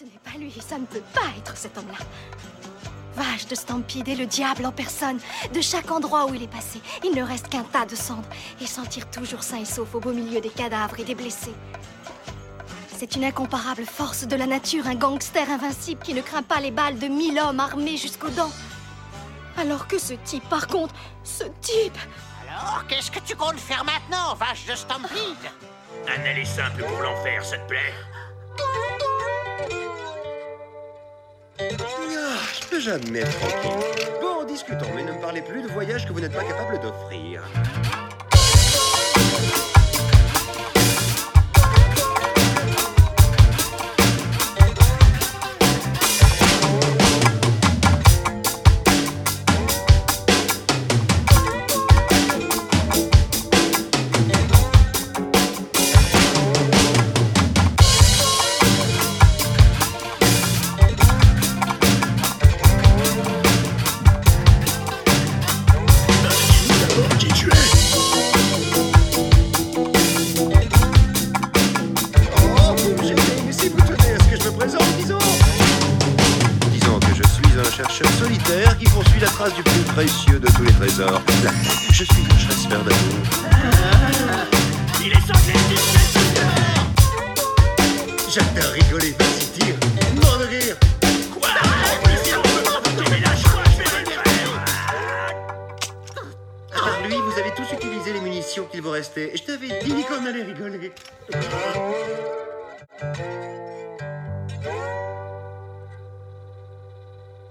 Ce n'est pas lui, ça ne peut pas être cet homme-là. Vache de Stampede est le diable en personne. De chaque endroit où il est passé, il ne reste qu'un tas de cendres. Il s'en tire toujours sain et sauf au beau milieu des cadavres et des blessés. C'est une incomparable force de la nature, un gangster invincible qui ne craint pas les balles de mille hommes armés jusqu'aux dents. Alors que ce type, par contre, ce type Alors, qu'est-ce que tu comptes faire maintenant, vache de Stampede Un aller simple pour l'enfer, ça te plaît? Jamais tranquille. Bon, discutons, mais ne me parlez plus de voyages que vous n'êtes pas capable d'offrir. Un chercheur solitaire qui poursuit la trace du plus précieux de tous les trésors. Je suis un chasseur d'amour. Il est sanglé, J'adore rigoler, vas-y, tire Mort de rire Quoi? Ici, on peut pas Mais lâche-moi, je vais le faire À part lui, vous avez tous utilisé les munitions qu'il vous restait. Je t'avais dit qu'on allait rigoler.